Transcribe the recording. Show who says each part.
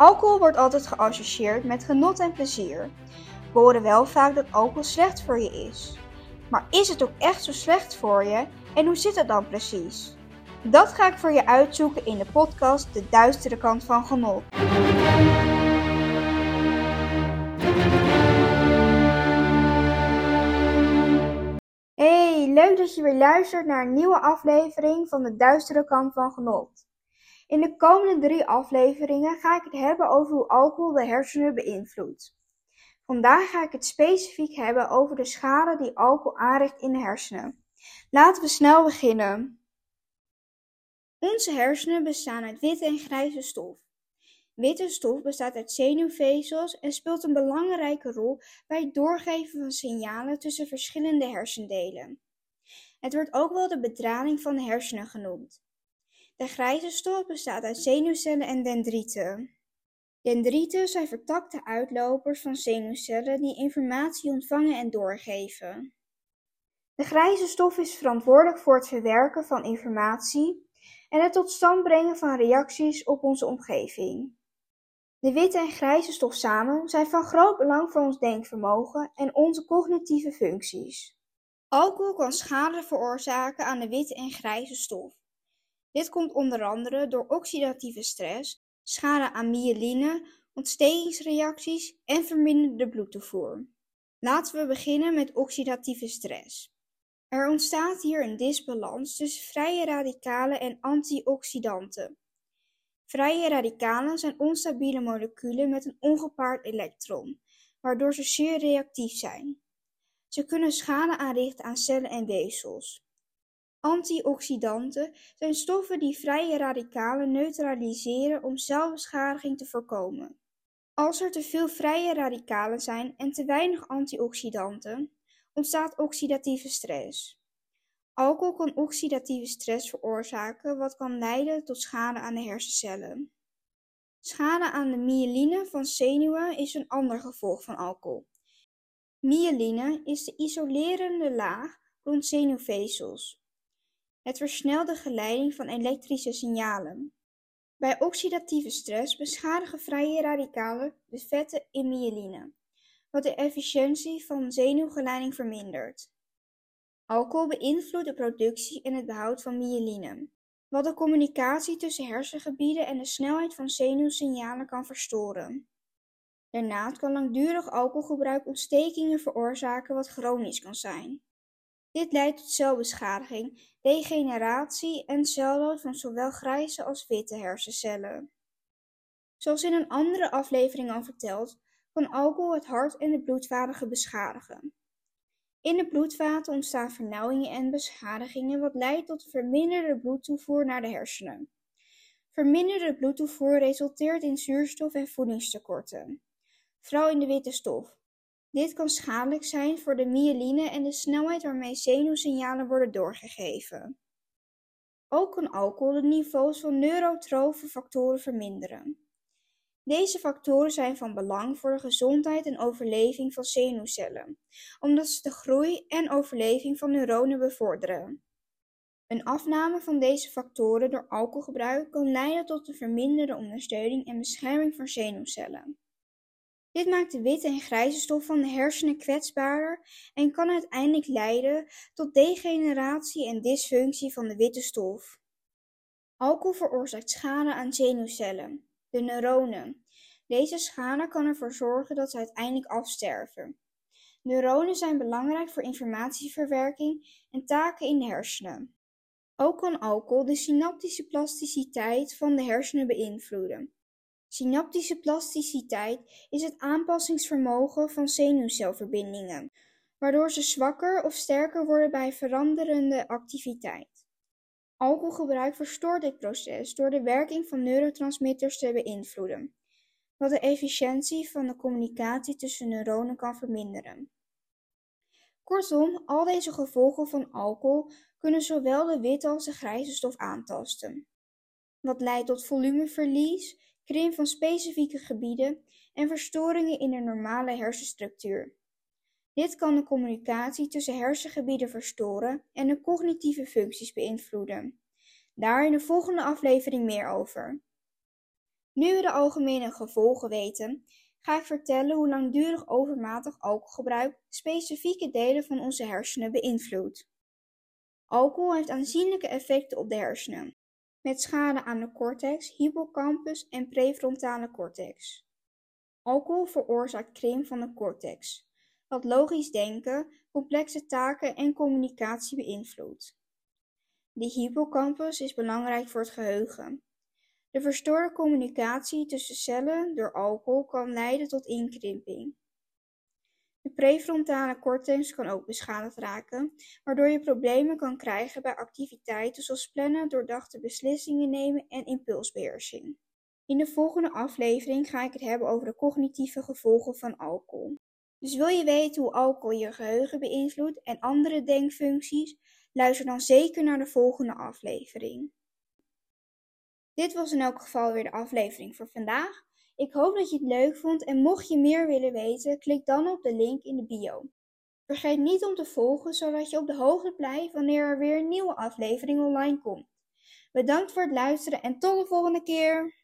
Speaker 1: Alcohol wordt altijd geassocieerd met genot en plezier. We horen wel vaak dat alcohol slecht voor je is. Maar is het ook echt zo slecht voor je en hoe zit het dan precies? Dat ga ik voor je uitzoeken in de podcast De Duistere Kant van Genot. Hey, leuk dat je weer luistert naar een nieuwe aflevering van De Duistere Kant van Genot. In de komende drie afleveringen ga ik het hebben over hoe alcohol de hersenen beïnvloedt. Vandaag ga ik het specifiek hebben over de schade die alcohol aanricht in de hersenen. Laten we snel beginnen. Onze hersenen bestaan uit witte en grijze stof. Witte stof bestaat uit zenuwvezels en speelt een belangrijke rol bij het doorgeven van signalen tussen verschillende hersendelen. Het wordt ook wel de bedrading van de hersenen genoemd. De grijze stof bestaat uit zenuwcellen en dendrieten. Dendrieten zijn vertakte uitlopers van zenuwcellen die informatie ontvangen en doorgeven. De grijze stof is verantwoordelijk voor het verwerken van informatie en het tot stand brengen van reacties op onze omgeving. De witte en grijze stof samen zijn van groot belang voor ons denkvermogen en onze cognitieve functies. Alcohol kan schade veroorzaken aan de witte en grijze stof. Dit komt onder andere door oxidatieve stress, schade aan myeline, ontstekingsreacties en verminderde bloedtoevoer. Laten we beginnen met oxidatieve stress. Er ontstaat hier een disbalans tussen vrije radicalen en antioxidanten. Vrije radicalen zijn onstabiele moleculen met een ongepaard elektron, waardoor ze zeer reactief zijn. Ze kunnen schade aanrichten aan cellen en weefsels. Antioxidanten zijn stoffen die vrije radicalen neutraliseren om celbeschadiging te voorkomen. Als er te veel vrije radicalen zijn en te weinig antioxidanten, ontstaat oxidatieve stress. Alcohol kan oxidatieve stress veroorzaken, wat kan leiden tot schade aan de hersencellen. Schade aan de myeline van zenuwen is een ander gevolg van alcohol. Myeline is de isolerende laag rond zenuwvezels. Het versnelt de geleiding van elektrische signalen. Bij oxidatieve stress beschadigen vrije radicalen de vetten in myeline, wat de efficiëntie van zenuwgeleiding vermindert. Alcohol beïnvloedt de productie en het behoud van myeline, wat de communicatie tussen hersengebieden en de snelheid van zenuwsignalen kan verstoren. Daarnaast kan langdurig alcoholgebruik ontstekingen veroorzaken wat chronisch kan zijn. Dit leidt tot celbeschadiging, degeneratie en celdood van zowel grijze als witte hersencellen. Zoals in een andere aflevering al verteld, kan alcohol het hart en de bloedvaten beschadigen. In de bloedvaten ontstaan vernauwingen en beschadigingen, wat leidt tot verminderde bloedtoevoer naar de hersenen. Verminderde bloedtoevoer resulteert in zuurstof- en voedingstekorten, vooral in de witte stof. Dit kan schadelijk zijn voor de myeline en de snelheid waarmee zenuwsignalen worden doorgegeven. Ook kan alcohol de niveaus van neurotrofe factoren verminderen. Deze factoren zijn van belang voor de gezondheid en overleving van zenuwcellen, omdat ze de groei en overleving van neuronen bevorderen. Een afname van deze factoren door alcoholgebruik kan leiden tot een verminderde ondersteuning en bescherming van zenuwcellen. Dit maakt de witte en grijze stof van de hersenen kwetsbaarder en kan uiteindelijk leiden tot degeneratie en dysfunctie van de witte stof. Alcohol veroorzaakt schade aan zenuwcellen, de neuronen. Deze schade kan ervoor zorgen dat ze uiteindelijk afsterven. Neuronen zijn belangrijk voor informatieverwerking en taken in de hersenen. Ook kan alcohol de synaptische plasticiteit van de hersenen beïnvloeden. Synaptische plasticiteit is het aanpassingsvermogen van zenuwcelverbindingen, waardoor ze zwakker of sterker worden bij veranderende activiteit. Alcoholgebruik verstoort dit proces door de werking van neurotransmitters te beïnvloeden, wat de efficiëntie van de communicatie tussen neuronen kan verminderen. Kortom, al deze gevolgen van alcohol kunnen zowel de witte als de grijze stof aantasten, wat leidt tot volumeverlies, krimp van specifieke gebieden en verstoringen in de normale hersenstructuur. Dit kan de communicatie tussen hersengebieden verstoren en de cognitieve functies beïnvloeden. Daar in de volgende aflevering meer over. Nu we de algemene gevolgen weten, ga ik vertellen hoe langdurig overmatig alcoholgebruik specifieke delen van onze hersenen beïnvloedt. Alcohol heeft aanzienlijke effecten op de hersenen, met schade aan de cortex, hippocampus en prefrontale cortex. Alcohol veroorzaakt krimp van de cortex, wat logisch denken, complexe taken en communicatie beïnvloedt. De hippocampus is belangrijk voor het geheugen. De verstoorde communicatie tussen cellen door alcohol kan leiden tot inkrimping. De prefrontale cortex kan ook beschadigd raken, waardoor je problemen kan krijgen bij activiteiten zoals plannen, doordachte beslissingen nemen en impulsbeheersing. In de volgende aflevering ga ik het hebben over de cognitieve gevolgen van alcohol. Dus wil je weten hoe alcohol je geheugen beïnvloedt en andere denkfuncties, luister dan zeker naar de volgende aflevering. Dit was in elk geval weer de aflevering voor vandaag. Ik hoop dat je het leuk vond en mocht je meer willen weten, klik dan op de link in de bio. Vergeet niet om te volgen, zodat je op de hoogte blijft wanneer er weer een nieuwe aflevering online komt. Bedankt voor het luisteren en tot de volgende keer!